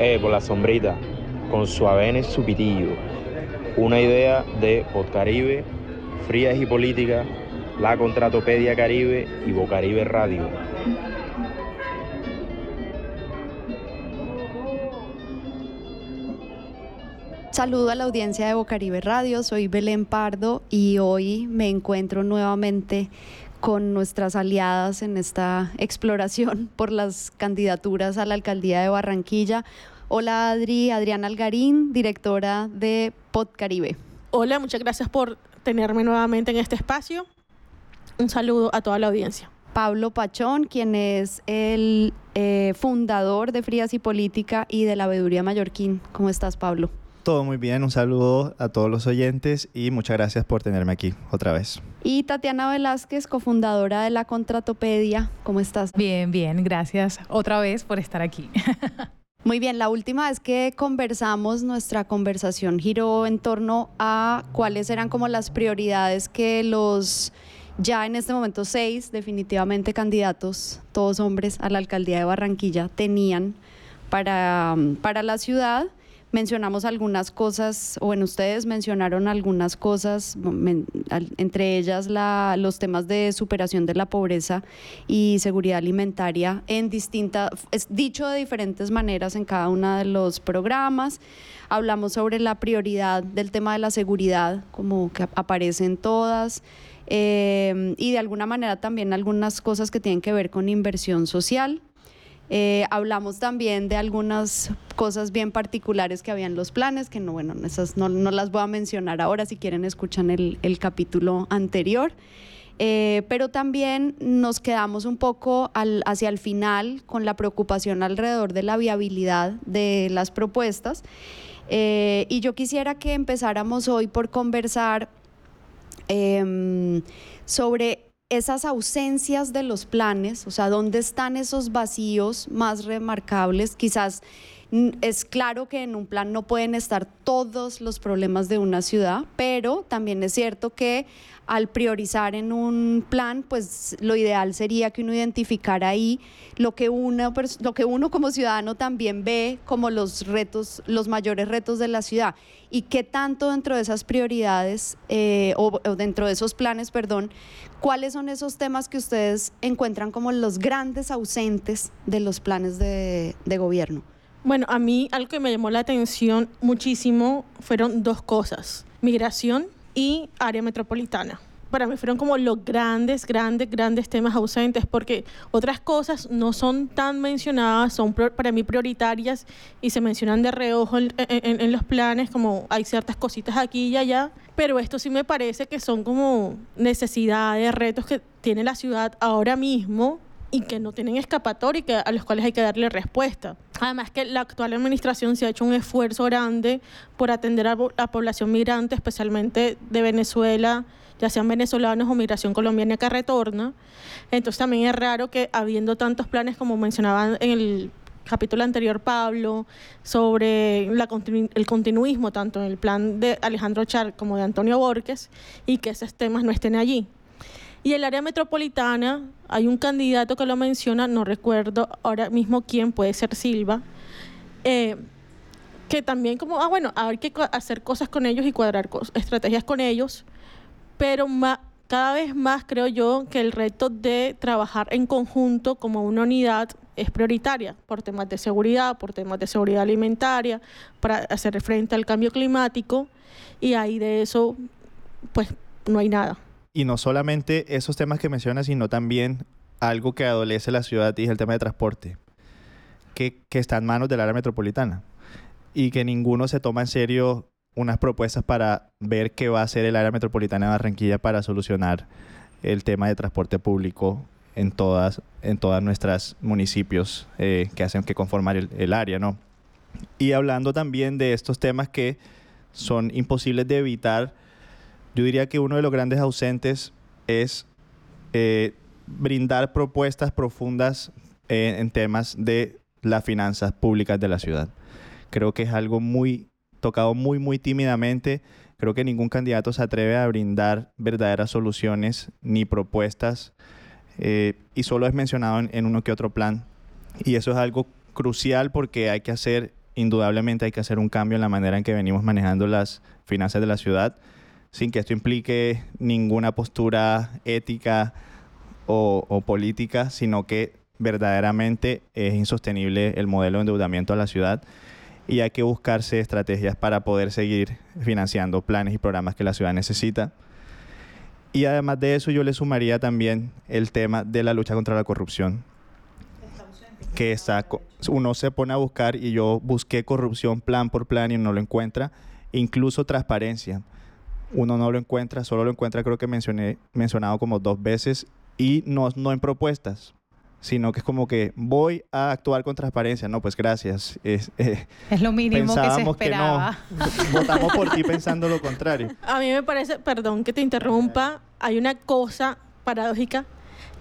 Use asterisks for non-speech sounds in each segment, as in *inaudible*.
eh, por la sombrita, con su pitillo. Una idea de Podcaribe, Frías y Política, La Contratopedia Caribe y Bocaribe Radio. Saludo a la audiencia de Bocaribe Radio, soy Belén Pardo y hoy me encuentro nuevamente con nuestras aliadas en esta exploración *laughs* por las candidaturas a la alcaldía de Barranquilla. Hola Adri, Adriana Algarín, directora de Podcaribe. Hola, muchas gracias por tenerme nuevamente en este espacio. Un saludo a toda la audiencia. Pablo Pachón, quien es el eh, fundador de Frías y Política y de la Veeduría Mallorquín. ¿Cómo estás, Pablo? Todo muy bien, un saludo a todos los oyentes y muchas gracias por tenerme aquí otra vez. Y Tatiana Velázquez, cofundadora de la Contratopedia, ¿cómo estás? Bien, bien, gracias otra vez por estar aquí. *laughs* Muy bien, la última vez que conversamos, nuestra conversación giró en torno a cuáles eran como las prioridades que los ya en este momento seis definitivamente candidatos, todos hombres a la alcaldía de Barranquilla, tenían para, para la ciudad mencionamos algunas cosas, o bueno, ustedes mencionaron algunas cosas, entre ellas la, los temas de superación de la pobreza y seguridad alimentaria en distintas, dicho de diferentes maneras en cada uno de los programas. Hablamos sobre la prioridad del tema de la seguridad, como que aparece en todas. Eh, y de alguna manera también algunas cosas que tienen que ver con inversión social. Eh, hablamos también de algunas cosas bien particulares que habían los planes, que no, bueno, esas no, las voy a mencionar ahora, si quieren escuchan el, capítulo anterior. Eh, pero también nos quedamos un poco hacia el final con la preocupación alrededor de la viabilidad de las propuestas. Eh, y yo quisiera que empezáramos hoy por conversar em, sobre esas ausencias de los planes, o sea, dónde están esos vacíos más remarcables, quizás es claro que en un plan no pueden estar todos los problemas de una ciudad, pero también es cierto que al priorizar en un plan, pues lo ideal sería que uno identificara ahí lo que uno, lo que uno como ciudadano también ve como los retos, los mayores retos de la ciudad y qué tanto dentro de esas prioridades eh, o, dentro de esos planes, perdón, cuáles son esos temas que ustedes encuentran como los grandes ausentes de los planes de gobierno. Bueno, a mí algo que me llamó la atención muchísimo fueron dos cosas, migración y área metropolitana. Para mí fueron como los grandes, grandes, grandes temas ausentes, porque otras cosas no son tan mencionadas, son para mí prioritarias y se mencionan de reojo en, los planes, como hay ciertas cositas aquí y allá, pero esto sí me parece que son como necesidades, retos que tiene la ciudad ahora mismo y que no tienen escapatoria y que, a los cuales hay que darle respuesta. Además que la actual administración se ha hecho un esfuerzo grande por atender a la población migrante, especialmente de Venezuela, ya sean venezolanos o migración colombiana que retorna. Entonces también es raro que habiendo tantos planes como mencionaban en el capítulo anterior Pablo sobre la el continuismo tanto en el plan de Alejandro Char como de Antonio Borges y que esos temas no estén allí. Y el área metropolitana, hay un candidato que lo menciona, no recuerdo ahora mismo quién, puede ser Silva, eh, que también como, ah, bueno, hay que hacer cosas con ellos y cuadrar estrategias con ellos, pero cada vez más creo yo que el reto de trabajar en conjunto como una unidad es prioritaria por temas de seguridad, por temas de seguridad alimentaria, para hacer frente al cambio climático y ahí de eso pues no hay nada. Y no solamente esos temas que mencionas, sino también algo que adolece la ciudad y es el tema de transporte, que, está en manos del área metropolitana y que ninguno se toma en serio unas propuestas para ver qué va a hacer el área metropolitana de Barranquilla para solucionar el tema de transporte público en todas, en todas nuestras municipios eh, que hacen que conformar el, el, área, ¿no? Y hablando también de estos temas que son imposibles de evitar yo diría que uno de los grandes ausentes es eh, brindar propuestas profundas eh, en temas de las finanzas públicas de la ciudad. Creo que es algo muy tocado muy, muy tímidamente. Creo que ningún candidato se atreve a brindar verdaderas soluciones ni propuestas eh, y solo es mencionado en, en uno que otro plan. Y eso es algo crucial porque hay que hacer indudablemente hay que hacer un cambio en la manera en que venimos manejando las finanzas de la ciudad, sin que esto implique ninguna postura ética o, política, sino que verdaderamente es insostenible el modelo de endeudamiento a la ciudad y hay que buscarse estrategias para poder seguir financiando planes y programas que la ciudad necesita. Y además de eso yo le sumaría también el tema de la lucha contra la corrupción que está, uno se pone a buscar y yo busqué corrupción plan por plan y no lo encuentra, incluso transparencia. Uno no lo encuentra, solo lo encuentra creo que mencioné mencionado como dos veces y no, no en propuestas, sino que es como que voy a actuar con transparencia. No, pues gracias. Es, eh, *laughs* es lo mínimo que se esperaba. no. *laughs* Votamos por ti pensando lo contrario. A mí me parece, perdón que te interrumpa, hay una cosa paradójica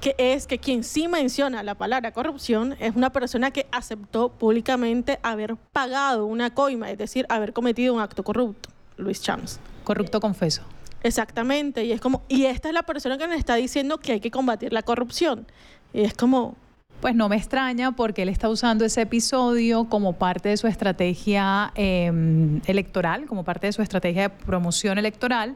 que es que quien sí menciona la palabra corrupción es una persona que aceptó públicamente haber pagado una coima, es decir, haber cometido un acto corrupto, Luis Chams. Corrupto confeso. Exactamente, y es como, y esta es la persona que nos está diciendo que hay que combatir la corrupción. Y es como, pues no me extraña porque él está usando ese episodio como parte de su estrategia em, electoral, como parte de su estrategia de promoción electoral.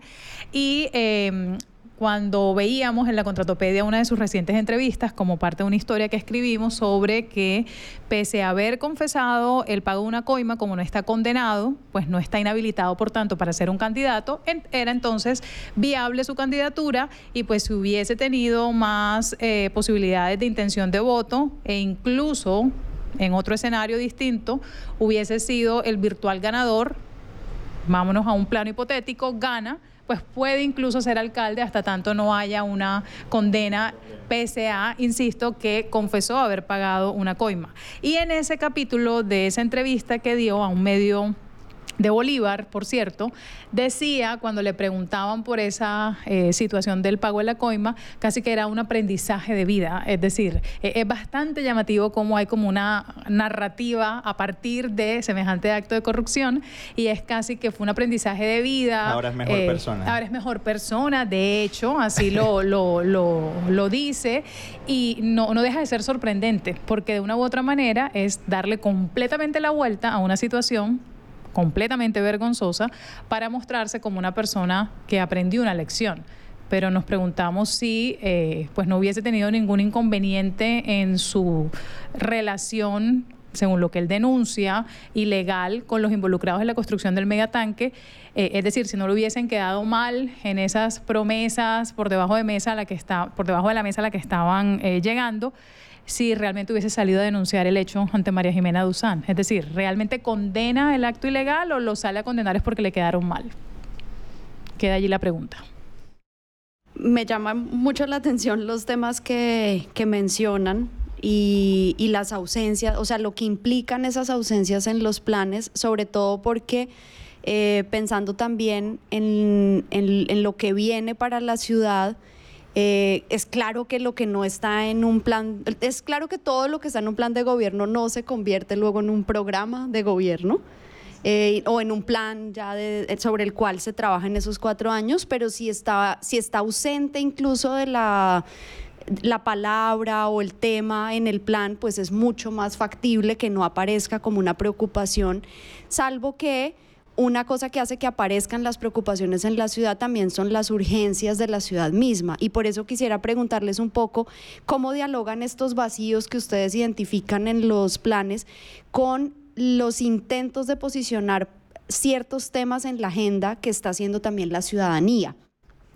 Y em, cuando veíamos en la Contratopedia una de sus recientes entrevistas como parte de una historia que escribimos sobre que pese a haber confesado el pago de una coima, como no está condenado, pues no está inhabilitado, por tanto, para ser un candidato, era entonces viable su candidatura y pues si hubiese tenido más eh, posibilidades de intención de voto e incluso en otro escenario distinto hubiese sido el virtual ganador, vámonos a un plano hipotético, gana pues puede incluso ser alcalde hasta tanto no haya una condena PSA, insisto, que confesó haber pagado una coima. Y en ese capítulo de esa entrevista que dio a un medio de Bolívar, por cierto, decía cuando le preguntaban por esa eh, situación del pago de la coima, casi que era un aprendizaje de vida. Es decir, e, es bastante llamativo cómo hay como una narrativa a partir de semejante acto de corrupción y es casi que fue un aprendizaje de vida. Ahora es mejor eh, persona. Ahora es mejor persona, de hecho, así lo, *laughs* lo, lo, lo dice y no, no deja de ser sorprendente porque de una u otra manera es darle completamente la vuelta a una situación completamente vergonzosa para mostrarse como una persona que aprendió una lección pero nos preguntamos si eh, pues no hubiese tenido ningún inconveniente en su relación según lo que él denuncia, ilegal con los involucrados en la construcción del megatanque. Eh, es decir, si no lo hubiesen quedado mal en esas promesas por debajo de mesa la que está, por debajo de la mesa a la que estaban eh, llegando, si realmente hubiese salido a denunciar el hecho ante María Jimena Duzán. Es decir, ¿realmente condena el acto ilegal o lo sale a condenar es porque le quedaron mal? Queda allí la pregunta. Me llama mucho la atención los temas que, mencionan y, las ausencias, o sea, lo que implican esas ausencias en los planes, sobre todo porque eh, pensando también en, en, lo que viene para la ciudad, eh, es claro que lo que no está en un plan, es claro que todo lo que está en un plan de gobierno no se convierte luego en un programa de gobierno. Eh, o en un plan ya de, sobre el cual se trabaja en esos cuatro años, pero si está, si está ausente incluso de la, la palabra o el tema en el plan, pues es mucho más factible que no aparezca como una preocupación, salvo que una cosa que hace que aparezcan las preocupaciones en la ciudad también son las urgencias de la ciudad misma. Y por eso quisiera preguntarles un poco cómo dialogan estos vacíos que ustedes identifican en los planes con los intentos de posicionar ciertos temas en la agenda que está haciendo también la ciudadanía.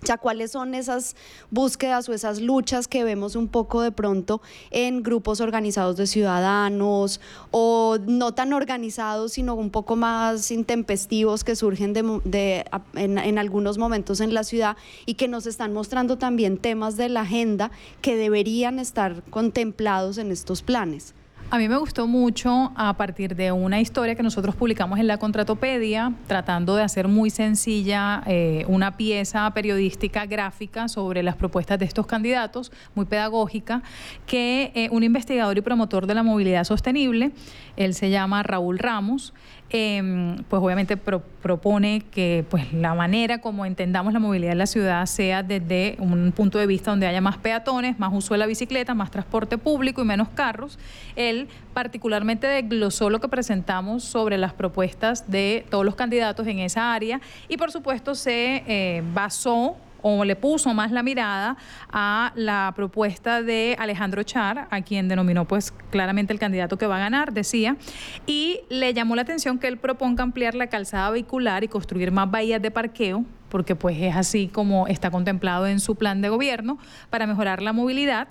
O sea, ¿cuáles son esas búsquedas o esas luchas que vemos un poco de pronto en grupos organizados de ciudadanos o no tan organizados, sino un poco más intempestivos que surgen de, en, en algunos momentos en la ciudad y que nos están mostrando también temas de la agenda que deberían estar contemplados en estos planes? A mí me gustó mucho a partir de una historia que nosotros publicamos en la Contratopedia, tratando de hacer muy sencilla eh, una pieza periodística gráfica sobre las propuestas de estos candidatos, muy pedagógica, que eh, un investigador y promotor de la movilidad sostenible, él se llama Raúl Ramos, Em, pues obviamente propone que pues la manera como entendamos la movilidad en la ciudad sea desde un punto de vista donde haya más peatones, más uso de la bicicleta, más transporte público y menos carros. Él particularmente desglosó lo que presentamos sobre las propuestas de todos los candidatos en esa área y por supuesto se eh, basó o le puso más la mirada a la propuesta de Alejandro Char, a quien denominó pues claramente el candidato que va a ganar, decía, y le llamó la atención que él proponga ampliar la calzada vehicular y construir más bahías de parqueo porque pues es así como está contemplado en su plan de gobierno para mejorar la movilidad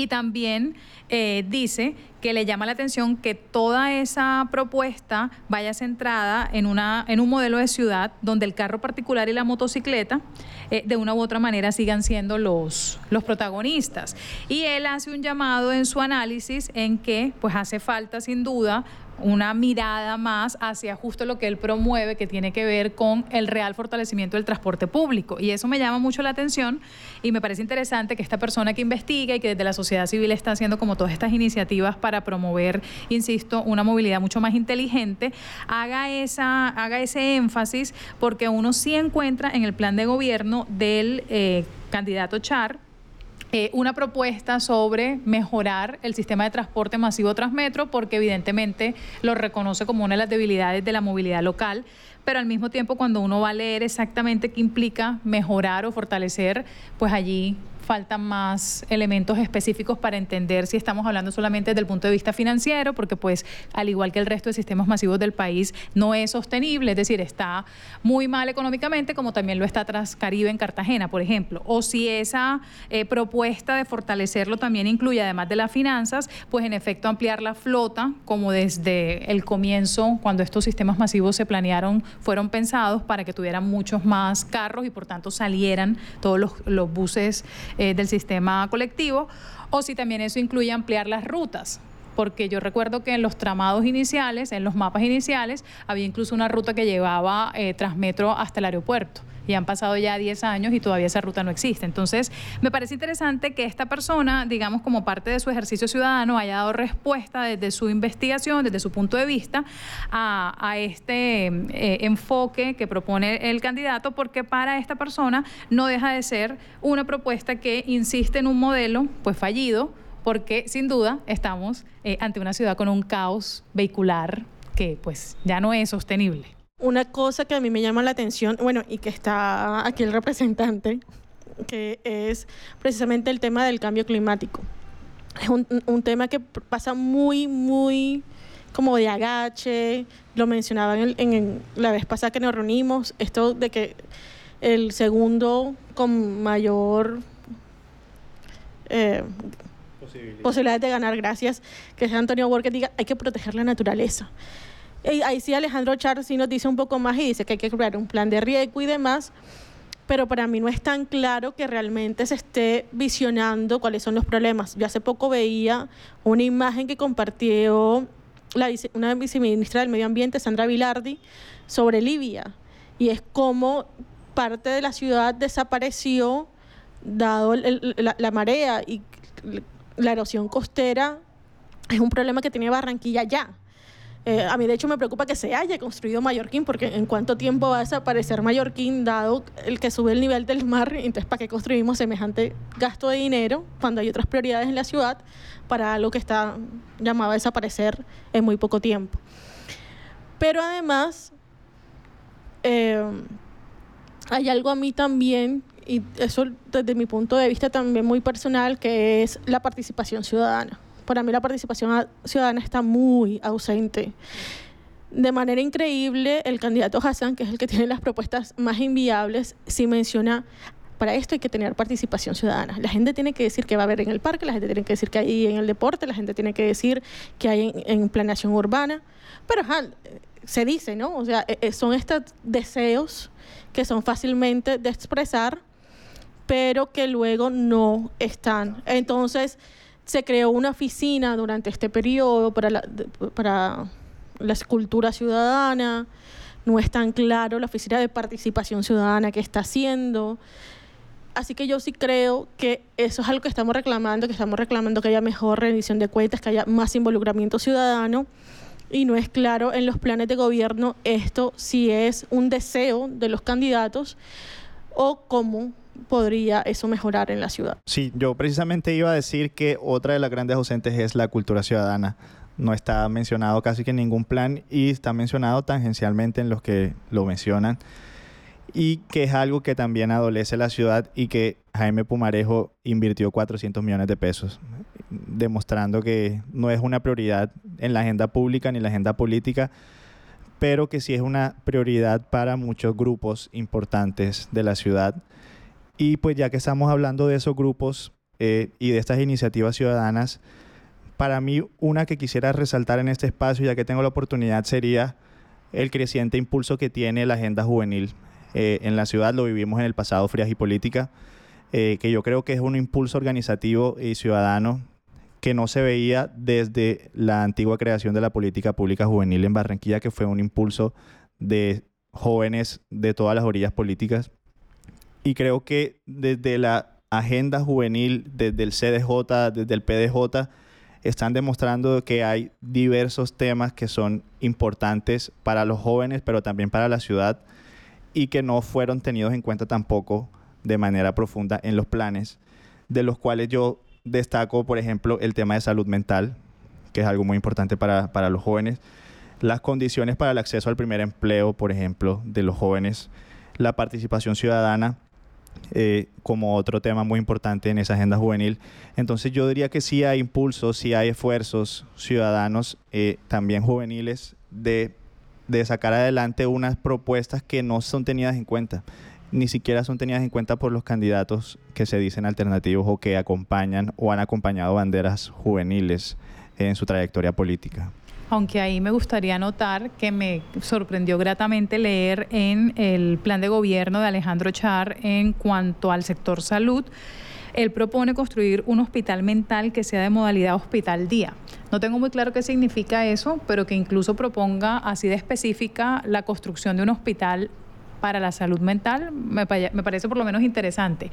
y también eh, dice que le llama la atención que toda esa propuesta vaya centrada en, una, en un modelo de ciudad donde el carro particular y la motocicleta eh, de una u otra manera sigan siendo los, los protagonistas. Y él hace un llamado en su análisis en que pues hace falta sin duda una mirada más hacia justo lo que él promueve, que tiene que ver con el real fortalecimiento del transporte público. Y eso me llama mucho la atención y me parece interesante que esta persona que investiga y que desde la sociedad civil está haciendo como todas estas iniciativas para promover, insisto, una movilidad mucho más inteligente, haga, esa, haga ese énfasis porque uno sí encuentra en el plan de gobierno del eh, candidato Char, eh, una propuesta sobre mejorar el sistema de transporte masivo Transmetro, porque evidentemente lo reconoce como una de las debilidades de la movilidad local, pero al mismo tiempo cuando uno va a leer exactamente qué implica mejorar o fortalecer, pues allí faltan más elementos específicos para entender si estamos hablando solamente desde el punto de vista financiero, porque pues al igual que el resto de sistemas masivos del país no es sostenible, es decir, está muy mal económicamente, como también lo está Transcaribe en Cartagena, por ejemplo. O si esa eh, propuesta de fortalecerlo también incluye, además de las finanzas, pues en efecto ampliar la flota, como desde el comienzo, cuando estos sistemas masivos se planearon, fueron pensados para que tuvieran muchos más carros y por tanto salieran todos los, los buses eh, del sistema colectivo, o si también eso incluye ampliar las rutas porque yo recuerdo que en los tramados iniciales, en los mapas iniciales, había incluso una ruta que llevaba eh, Transmetro hasta el aeropuerto y han pasado ya 10 años y todavía esa ruta no existe. Entonces, me parece interesante que esta persona, digamos, como parte de su ejercicio ciudadano, haya dado respuesta desde su investigación, desde su punto de vista, a, este eh, enfoque que propone el candidato, porque para esta persona no deja de ser una propuesta que insiste en un modelo, pues fallido, porque sin duda estamos eh, ante una ciudad con un caos vehicular que pues ya no es sostenible. Una cosa que a mí me llama la atención, bueno, y que está aquí el representante, que es precisamente el tema del cambio climático. Es un, un tema que pasa muy, muy como de agache, lo mencionaban en, la vez pasada que nos reunimos, esto de que el segundo con mayor eh, posibilidades de ganar, gracias, que es Antonio Borges diga, hay que proteger la naturaleza ahí sí Alejandro Char sí nos dice un poco más y dice que hay que crear un plan de riesgo y demás, pero para mí no es tan claro que realmente se esté visionando cuáles son los problemas. Yo hace poco veía una imagen que compartió la una viceministra del Medio Ambiente, Sandra Vilardi, sobre Libia, y es como parte de la ciudad desapareció dado la, la marea y la erosión costera es un problema que tiene Barranquilla ya. Eh, a mí de hecho me preocupa que se haya construido Mallorquín, porque en cuánto tiempo va a desaparecer Mallorquín, dado el que sube el nivel del mar, entonces ¿para qué construimos semejante gasto de dinero cuando hay otras prioridades en la ciudad para algo que está llamado a desaparecer en muy poco tiempo? Pero además, eh, hay algo a mí también, y eso desde mi punto de vista también muy personal, que es la participación ciudadana para mí la participación ciudadana está muy ausente. De manera increíble, el candidato Hassan, que es el que tiene las propuestas más inviables, sí menciona para esto hay que tener participación ciudadana. La gente tiene que decir que va a haber en el parque, la gente tiene que decir que hay en el deporte, la gente tiene que decir que hay en, planeación urbana. Pero se dice, ¿no? O sea, e, e, son estos deseos que son fácilmente de expresar, pero que luego no están. Entonces, se creó una oficina durante este periodo para la, para la escultura ciudadana. No es tan claro la oficina de participación ciudadana que está haciendo. Así que yo sí creo que eso es algo que estamos reclamando, que estamos reclamando que haya mejor rendición de cuentas, que haya más involucramiento ciudadano. Y no es claro en los planes de gobierno esto si es un deseo de los candidatos o cómo podría eso mejorar en la ciudad. Sí, yo precisamente iba a decir que otra de las grandes ausentes es la cultura ciudadana. No está mencionado casi que en ningún plan y está mencionado tangencialmente en los que lo mencionan y que es algo que también adolece la ciudad y que Jaime Pumarejo invirtió 400 millones de pesos, demostrando que no es una prioridad en la agenda pública ni en la agenda política, pero que sí es una prioridad para muchos grupos importantes de la ciudad. Y pues ya que estamos hablando de esos grupos eh, y de estas iniciativas ciudadanas, para mí una que quisiera resaltar en este espacio, ya que tengo la oportunidad, sería el creciente impulso que tiene la agenda juvenil eh, en la ciudad, lo vivimos en el pasado Frías y Política, eh, que yo creo que es un impulso organizativo y ciudadano que no se veía desde la antigua creación de la política pública juvenil en Barranquilla, que fue un impulso de jóvenes de todas las orillas políticas. Y creo que desde la agenda juvenil, desde el CDJ, desde el PDJ, están demostrando que hay diversos temas que son importantes para los jóvenes, pero también para la ciudad y que no fueron tenidos en cuenta tampoco de manera profunda en los planes, de los cuales yo destaco, por ejemplo, el tema de salud mental, que es algo muy importante para, para los jóvenes, las condiciones para el acceso al primer empleo, por ejemplo, de los jóvenes, la participación ciudadana, eh, como otro tema muy importante en esa agenda juvenil. Entonces yo diría que sí hay impulsos, sí hay esfuerzos ciudadanos, eh, también juveniles, de de sacar adelante unas propuestas que no son tenidas en cuenta, ni siquiera son tenidas en cuenta por los candidatos que se dicen alternativos o que acompañan o han acompañado banderas juveniles en su trayectoria política. Aunque ahí me gustaría notar que me sorprendió gratamente leer en el plan de gobierno de Alejandro Char en cuanto al sector salud, él propone construir un hospital mental que sea de modalidad hospital día. No tengo muy claro qué significa eso, pero que incluso proponga así de específica la construcción de un hospital para la salud mental me, parece por lo menos interesante.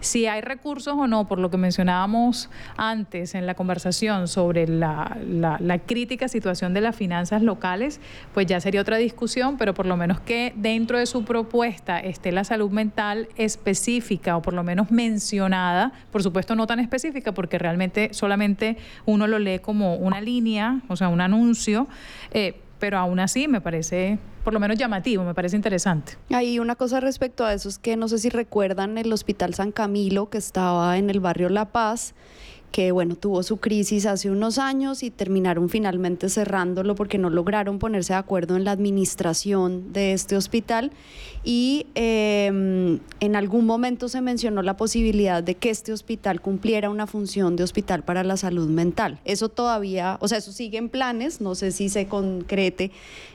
Si hay recursos o no, por lo que mencionábamos antes en la conversación sobre la, la, crítica situación de las finanzas locales, pues ya sería otra discusión, pero por lo menos que dentro de su propuesta esté la salud mental específica o por lo menos mencionada, por supuesto no tan específica porque realmente solamente uno lo lee como una línea, o sea, un anuncio. Eh, pero aún así me parece por lo menos llamativo, me parece interesante. Hay una cosa respecto a eso es que no sé si recuerdan el Hospital San Camilo que estaba en el barrio La Paz que bueno, tuvo su crisis hace unos años y terminaron finalmente cerrándolo porque no lograron ponerse de acuerdo en la administración de este hospital y em, en algún momento se mencionó la posibilidad de que este hospital cumpliera una función de hospital para la salud mental. Eso todavía, o sea, eso sigue en planes, no sé si se concrete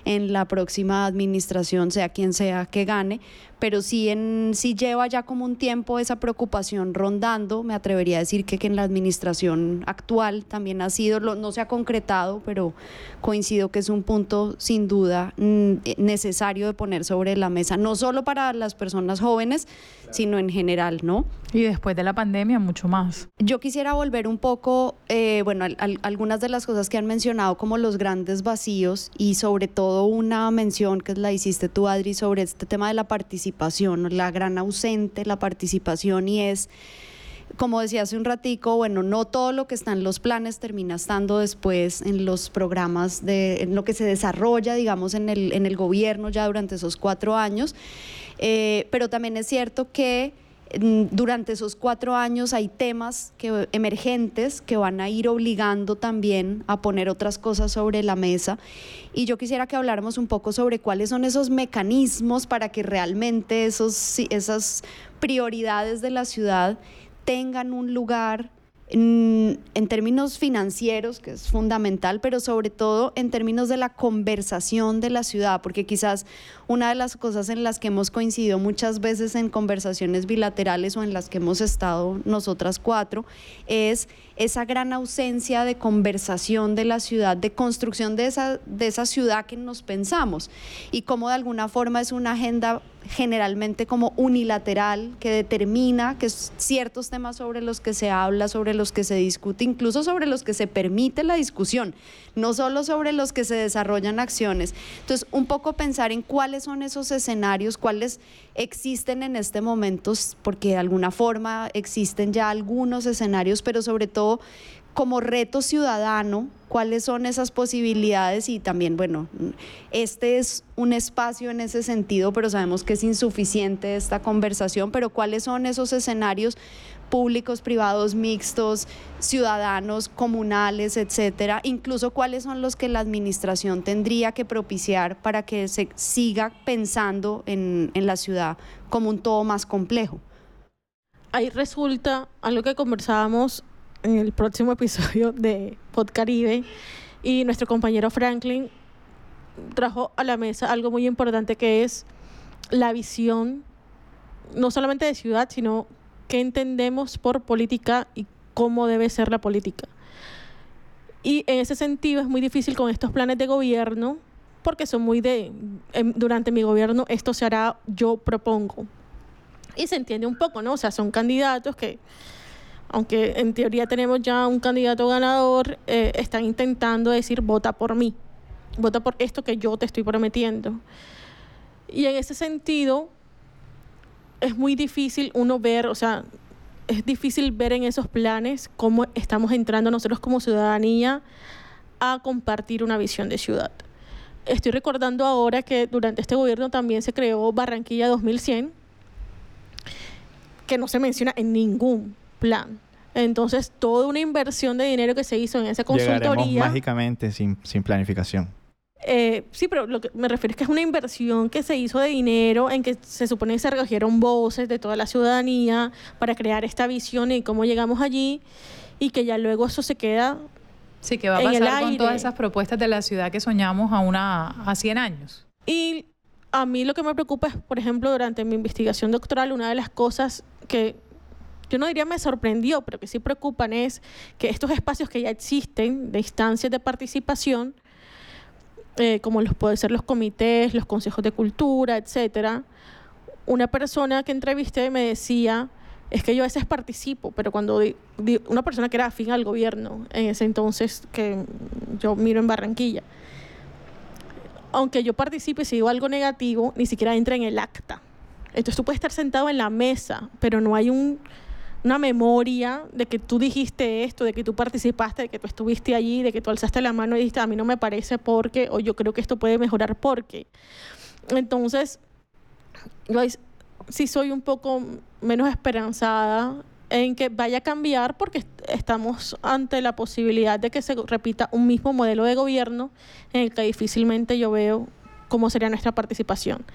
en la próxima administración, sea quien sea que gane, pero sí, en, sí lleva ya como un tiempo esa preocupación rondando. Me atrevería a decir que, que en la administración actual también ha sido, no se ha concretado, pero coincido que es un punto sin duda mm, necesario de poner sobre la mesa, no solo para las personas jóvenes, sino en general, ¿no? Y después de la pandemia, mucho más. Yo quisiera volver un poco, eh, bueno, algunas de las cosas que han mencionado como los grandes vacíos y sobre todo una mención que la hiciste tú, Adri, sobre este tema de la participación, la gran ausente, la participación y es como decía hace un ratico, bueno, no todo lo que está en los planes termina estando después en los programas de en lo que se desarrolla, digamos, en el, en el gobierno ya durante esos cuatro años. Eh, pero también es cierto que mm, durante esos cuatro años hay temas que, emergentes que van a ir obligando también a poner otras cosas sobre la mesa. Y yo quisiera que habláramos un poco sobre cuáles son esos mecanismos para que realmente esos, esas prioridades de la ciudad tengan un lugar en, términos financieros, que es fundamental, pero sobre todo en términos de la conversación de la ciudad, porque quizás una de las cosas en las que hemos coincidido muchas veces en conversaciones bilaterales o en las que hemos estado nosotras cuatro es esa gran ausencia de conversación de la ciudad, de construcción de esa, de esa ciudad que nos pensamos y cómo de alguna forma es una agenda generalmente como unilateral que determina que ciertos temas sobre los que se habla, sobre los que se discute, incluso sobre los que se permite la discusión, no solo sobre los que se desarrollan acciones. Entonces, un poco pensar en cuáles son esos escenarios, cuáles existen en este momento, porque de alguna forma existen ya algunos escenarios, pero sobre todo como reto ciudadano, cuáles son esas posibilidades y también, bueno, este es un espacio en ese sentido, pero sabemos que es insuficiente esta conversación, pero cuáles son esos escenarios públicos, privados, mixtos, ciudadanos, comunales, etcétera, incluso cuáles son los que la administración tendría que propiciar para que se siga pensando en, en la ciudad como un todo más complejo. Ahí resulta algo que conversábamos en el próximo episodio de Podcaribe y nuestro compañero Franklin trajo a la mesa algo muy importante que es la visión no solamente de ciudad, sino qué entendemos por política y cómo debe ser la política. Y en ese sentido es muy difícil con estos planes de gobierno, porque son muy de, em, durante mi gobierno esto se hará, yo propongo. Y se entiende un poco, ¿no? O sea, son candidatos que aunque en teoría tenemos ya un candidato ganador, eh, están intentando decir vota por mí, vota por esto que yo te estoy prometiendo. Y en ese sentido, es muy difícil uno ver, o sea, es difícil ver en esos planes cómo estamos entrando nosotros como ciudadanía a compartir una visión de ciudad. Estoy recordando ahora que durante este gobierno también se creó Barranquilla 2100, que no se menciona en ningún plan. Entonces, toda una inversión de dinero que se hizo en esa consultoría. mágicamente sin, sin planificación. Eh, sí, pero lo que me refiero es que es una inversión que se hizo de dinero en que se supone que se recogieron voces de toda la ciudadanía para crear esta visión y cómo llegamos allí y que ya luego eso se queda. Sí, que va a pasar con todas esas propuestas de la ciudad que soñamos a, una, a 100 años. Y a mí lo que me preocupa es, por ejemplo, durante mi investigación doctoral, una de las cosas que yo no diría me sorprendió, pero que sí preocupan es que estos espacios que ya existen de instancias de participación, eh, como los pueden ser los comités, los consejos de cultura, etcétera, una persona que entrevisté me decía, es que yo a veces participo, pero cuando una persona que era afín al gobierno en ese entonces que yo miro en Barranquilla, aunque yo participe si digo algo negativo, ni siquiera entra en el acta. Entonces tú puedes estar sentado en la mesa, pero no hay un una memoria de que tú dijiste esto, de que tú participaste, de que tú estuviste allí, de que tú alzaste la mano y dijiste, a mí no me parece porque, o yo creo que esto puede mejorar porque. Entonces, yo sí soy un poco menos esperanzada en que vaya a cambiar porque estamos ante la posibilidad de que se repita un mismo modelo de gobierno en el que difícilmente yo veo cómo sería nuestra participación.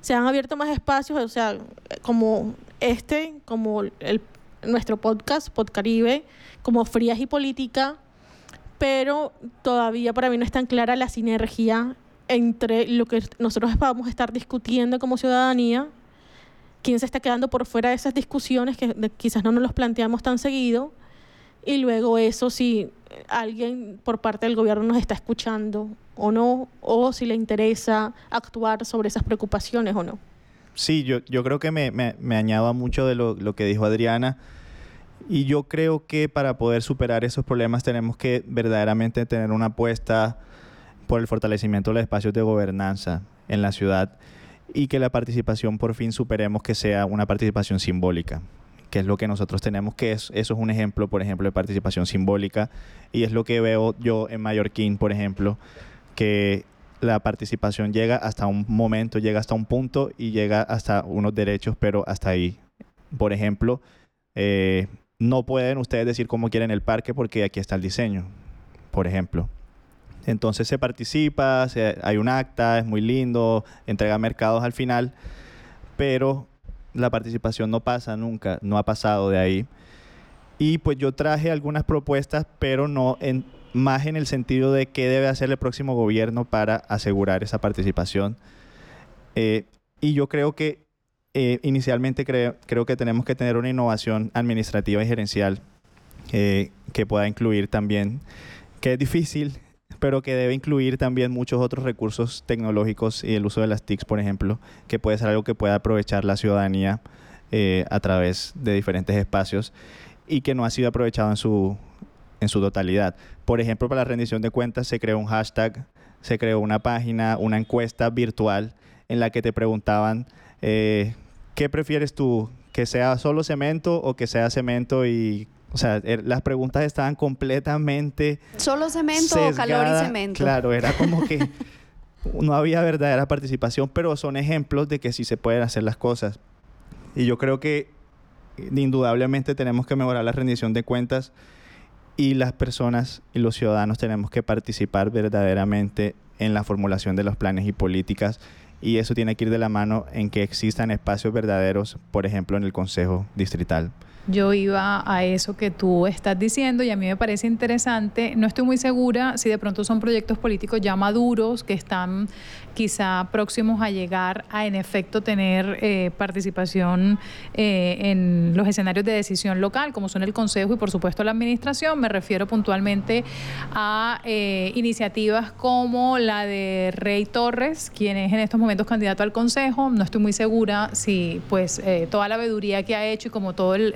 Se han abierto más espacios, o sea, como este, como el nuestro podcast, Podcaribe, como Frías y Política, pero todavía para mí no es tan clara la sinergia entre lo que nosotros vamos a estar discutiendo como ciudadanía, quién se está quedando por fuera de esas discusiones que quizás no nos los planteamos tan seguido, y luego eso si alguien por parte del gobierno nos está escuchando o no, o si le interesa actuar sobre esas preocupaciones o no. Sí, yo, yo creo que me, me, añado a mucho de lo, lo, que dijo Adriana. Y yo creo que para poder superar esos problemas tenemos que verdaderamente tener una apuesta por el fortalecimiento de los espacios de gobernanza en la ciudad y que la participación por fin superemos que sea una participación simbólica, que es lo que nosotros tenemos, que es, eso es un ejemplo, por ejemplo, de participación simbólica y es lo que veo yo en Mallorquín, por ejemplo, que la participación llega hasta un momento, llega hasta un punto y llega hasta unos derechos, pero hasta ahí. Por ejemplo, eh, no pueden ustedes decir cómo quieren el parque porque aquí está el diseño, por ejemplo. Entonces se participa, hay un acta, es muy lindo, entrega mercados al final, pero la participación no pasa nunca, no ha pasado de ahí. Y pues yo traje algunas propuestas, pero no en, más en el sentido de qué debe hacer el próximo gobierno para asegurar esa participación. Eh, y yo creo que eh, inicialmente creo, que tenemos que tener una innovación administrativa y gerencial eh, que pueda incluir también, que es difícil, pero que debe incluir también muchos otros recursos tecnológicos y el uso de las TICs, por ejemplo, que puede ser algo que pueda aprovechar la ciudadanía a través de diferentes espacios y que no ha sido aprovechado en su, en su totalidad. Por ejemplo, para la rendición de cuentas se creó un hashtag, se creó una página, una encuesta virtual en la que te preguntaban eh, qué prefieres tú, que sea solo cemento o que sea cemento y o sea, er, las preguntas estaban completamente solo cemento o calor y cemento. Claro, era como que no había verdadera participación, pero son ejemplos de que sí se pueden hacer las cosas. Y yo creo que indudablemente tenemos que mejorar la rendición de cuentas y las personas y los ciudadanos tenemos que participar verdaderamente en la formulación de los planes y políticas y eso tiene que ir de la mano en que existan espacios verdaderos, por ejemplo, en el Consejo Distrital. Yo iba a eso que tú estás diciendo y a mí me parece interesante. No estoy muy segura si de pronto son proyectos políticos ya maduros que están quizá próximos a llegar a en efecto tener eh, participación eh, en los escenarios de decisión local, como son el Consejo y por supuesto la Administración. Me refiero puntualmente a eh, iniciativas como la de Rey Torres, quien es en estos momentos candidato al Consejo. No estoy muy segura si pues toda la veeduría que ha hecho y como todo el,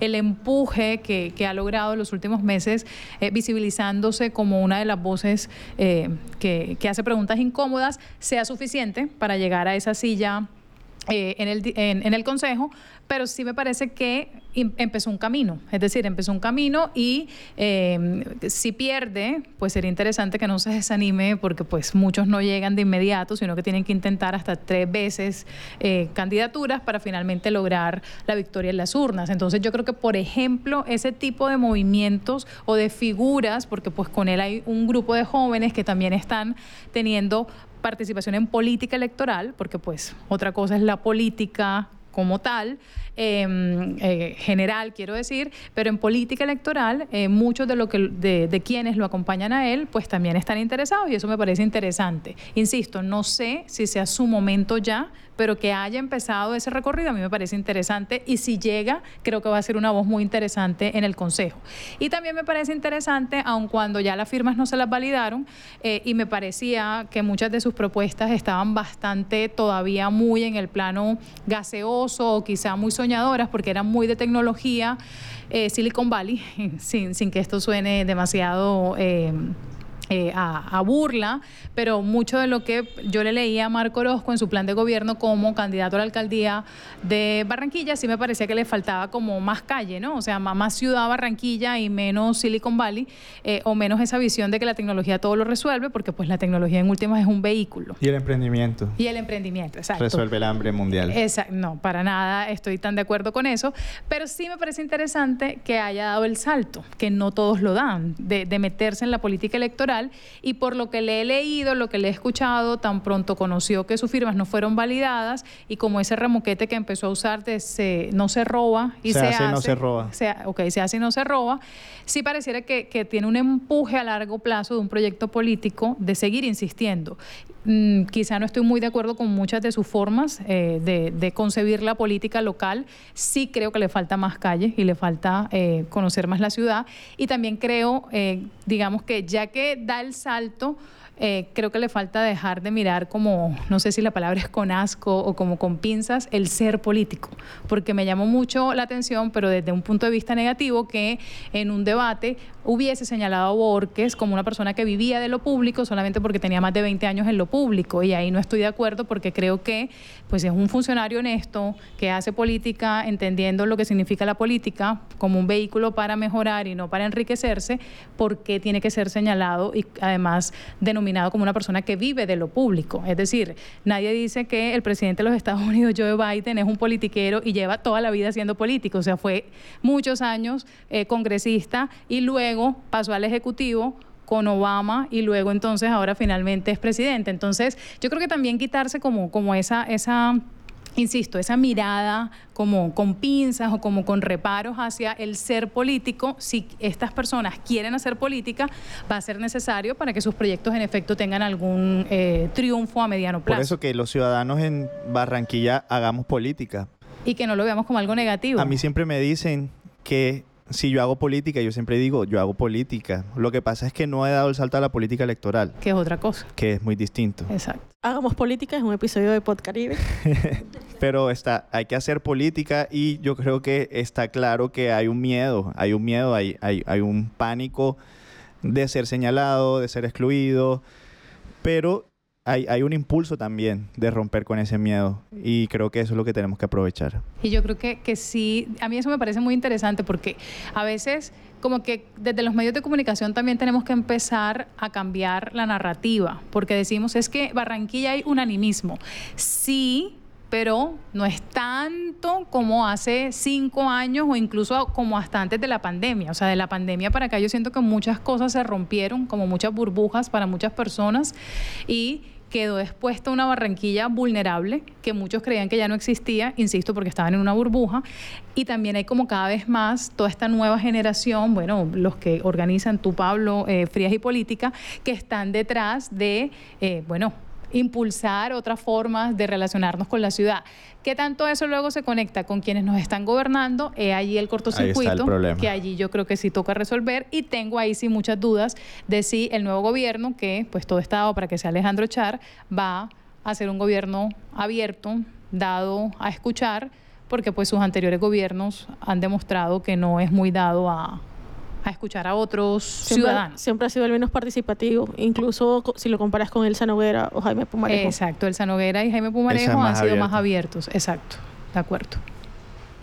empuje que, ha logrado en los últimos meses, eh, visibilizándose como una de las voces eh, que, que hace preguntas incómodas, sea suficiente para llegar a esa silla eh, en, el, en, el Consejo, pero sí me parece que empezó un camino, es decir, empezó un camino y em, si pierde, pues sería interesante que no se desanime porque pues muchos no llegan de inmediato, sino que tienen que intentar hasta tres veces eh, candidaturas para finalmente lograr la victoria en las urnas. Entonces yo creo que, por ejemplo, ese tipo de movimientos o de figuras, porque pues con él hay un grupo de jóvenes que también están teniendo participación en política electoral, porque pues otra cosa es la política como tal, em, eh, general quiero decir, pero en política electoral eh, muchos de, lo que, de, de, quienes lo acompañan a él pues también están interesados y eso me parece interesante. Insisto, no sé si sea su momento ya, pero que haya empezado ese recorrido a mí me parece interesante y si llega, creo que va a ser una voz muy interesante en el Consejo. Y también me parece interesante, aun cuando ya las firmas no se las validaron, eh, y me parecía que muchas de sus propuestas estaban bastante todavía muy en el plano gaseoso o quizá muy soñadoras, porque eran muy de tecnología, eh, Silicon Valley, *laughs* sin, sin, que esto suene demasiado... Eh, eh, a, burla, pero mucho de lo que yo le leía a Marco Orozco en su plan de gobierno como candidato a la alcaldía de Barranquilla, sí me parecía que le faltaba como más calle, ¿no? O sea, más ciudad Barranquilla y menos Silicon Valley, eh, o menos esa visión de que la tecnología todo lo resuelve, porque pues la tecnología en últimas es un vehículo. Y el emprendimiento. Y el emprendimiento, exacto. Resuelve el hambre mundial. Exacto, no, para nada estoy tan de acuerdo con eso, pero sí me parece interesante que haya dado el salto, que no todos lo dan, de, de meterse en la política electoral y por lo que le he leído, lo que le he escuchado, tan pronto conoció que sus firmas no fueron validadas y como ese remoquete que empezó a usar de se, no se roba y se, se hace, no se roba. ok, se hace y no se roba, sí pareciera que, que tiene un empuje a largo plazo de un proyecto político de seguir insistiendo. Mm, quizá no estoy muy de acuerdo con muchas de sus formas eh, de, concebir la política local. Sí creo que le falta más calle y le falta eh, conocer más la ciudad. Y también creo, eh, digamos que ya que el salto, eh, creo que le falta dejar de mirar como, no sé si la palabra es con asco o como con pinzas, el ser político, porque me llamó mucho la atención, pero desde un punto de vista negativo, que en un debate hubiese señalado a Borges como una persona que vivía de lo público solamente porque tenía más de 20 años en lo público, y ahí no estoy de acuerdo porque creo que pues es un funcionario honesto que hace política entendiendo lo que significa la política como un vehículo para mejorar y no para enriquecerse, porque tiene que ser señalado y además denominado como una persona que vive de lo público. Es decir, nadie dice que el presidente de los Estados Unidos, Joe Biden, es un politiquero y lleva toda la vida siendo político. O sea, fue muchos años eh, congresista y luego pasó al Ejecutivo con Obama y luego entonces ahora finalmente es presidente. Entonces, yo creo que también quitarse como, como esa, esa insisto, esa mirada como con pinzas o como con reparos hacia el ser político, si estas personas quieren hacer política, va a ser necesario para que sus proyectos en efecto tengan algún eh, triunfo a mediano plazo. Por eso que los ciudadanos en Barranquilla hagamos política. Y que no lo veamos como algo negativo. A mí siempre me dicen que si yo hago política, yo siempre digo, yo hago política. Lo que pasa es que no he dado el salto a la política electoral, Que es otra cosa. que es muy distinto. Exacto. Hagamos política, es un episodio de Podcaribe. *laughs* Pero está, hay que hacer política y yo creo que está claro que hay un miedo, hay un miedo, hay, hay, hay un pánico de ser señalado, de ser excluido, pero hay, hay un impulso también de romper con ese miedo y creo que eso es lo que tenemos que aprovechar. Y yo creo que, que sí, a mí eso me parece muy interesante porque a veces como que desde los medios de comunicación también tenemos que empezar a cambiar la narrativa, porque decimos es que Barranquilla hay unanimismo. Sí, pero no es tanto como hace cinco años o incluso como hasta antes de la pandemia. O sea, de la pandemia para acá yo siento que muchas cosas se rompieron, como muchas burbujas para muchas personas y quedó expuesta una Barranquilla vulnerable que muchos creían que ya no existía, insisto, porque estaban en una burbuja. Y también hay como cada vez más toda esta nueva generación, bueno, los que organizan tú, Pablo, eh, Frías y Política, que están detrás de, eh, bueno, impulsar otras formas de relacionarnos con la ciudad. ¿Qué tanto eso luego se conecta con quienes nos están gobernando? He allí el cortocircuito, problema. que allí yo creo que sí toca resolver y tengo ahí sí muchas dudas de si el nuevo gobierno, que pues todo está dado para que sea Alejandro Char, va a ser un gobierno abierto, dado a escuchar, porque pues sus anteriores gobiernos han demostrado que no es muy dado a, a escuchar a otros Siempre, ciudadanos. siempre ha sido el menos participativo, incluso si lo comparas con Elsa Noguera o Jaime Pumarejo. Exacto, Elsa Noguera y Jaime Pumarejo han sido más abiertos. Exacto, de acuerdo.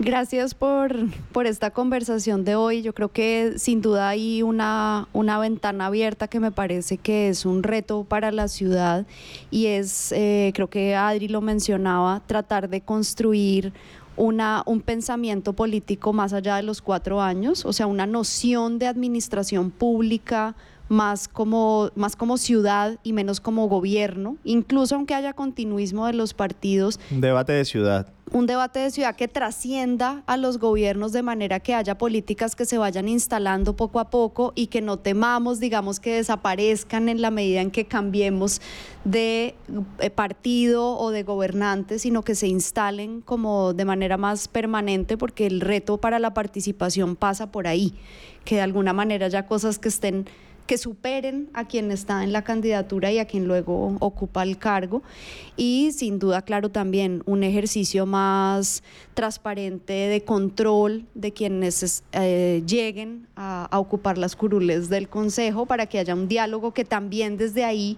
Gracias por, por esta conversación de hoy. Yo creo que sin duda hay una, una ventana abierta que me parece que es un reto para la ciudad y es, eh, creo que Adri lo mencionaba, tratar de construir una, un pensamiento político más allá de los cuatro años, o sea, una noción de administración pública más como, más como ciudad y menos como gobierno, incluso aunque haya continuismo de los partidos, Un debate de ciudad. Un debate de ciudad que trascienda a los gobiernos de manera que haya políticas que se vayan instalando poco a poco y que no temamos, digamos, que desaparezcan en la medida en que cambiemos de eh, partido o de gobernante, sino que se instalen como de manera más permanente, porque el reto para la participación pasa por ahí, que de alguna manera haya cosas que estén que superen a quien está en la candidatura y a quien luego ocupa el cargo. Y sin duda, claro, también un ejercicio más transparente de control de quienes es- eh, lleguen a, a ocupar las curules del Consejo para que haya un diálogo que también desde ahí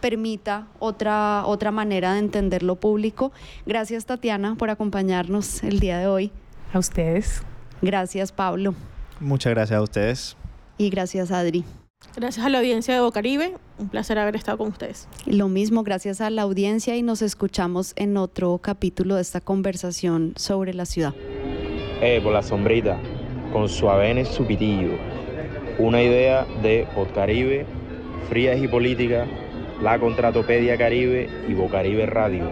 permita otra, otra manera de entender lo público. Gracias, Tatiana, por acompañarnos el día de hoy. A ustedes. Gracias, Pablo. Muchas gracias a ustedes. Y gracias, Adri. Gracias a la audiencia de Bocaribe, un placer haber estado con ustedes. Lo mismo, gracias a la audiencia y nos escuchamos en otro capítulo de esta conversación sobre la ciudad. Eh, por la sombrita, con Suavenes Supitillo. Una idea de Podcaribe, Frías y Política, La Contratopedia Caribe y Bocaribe Radio.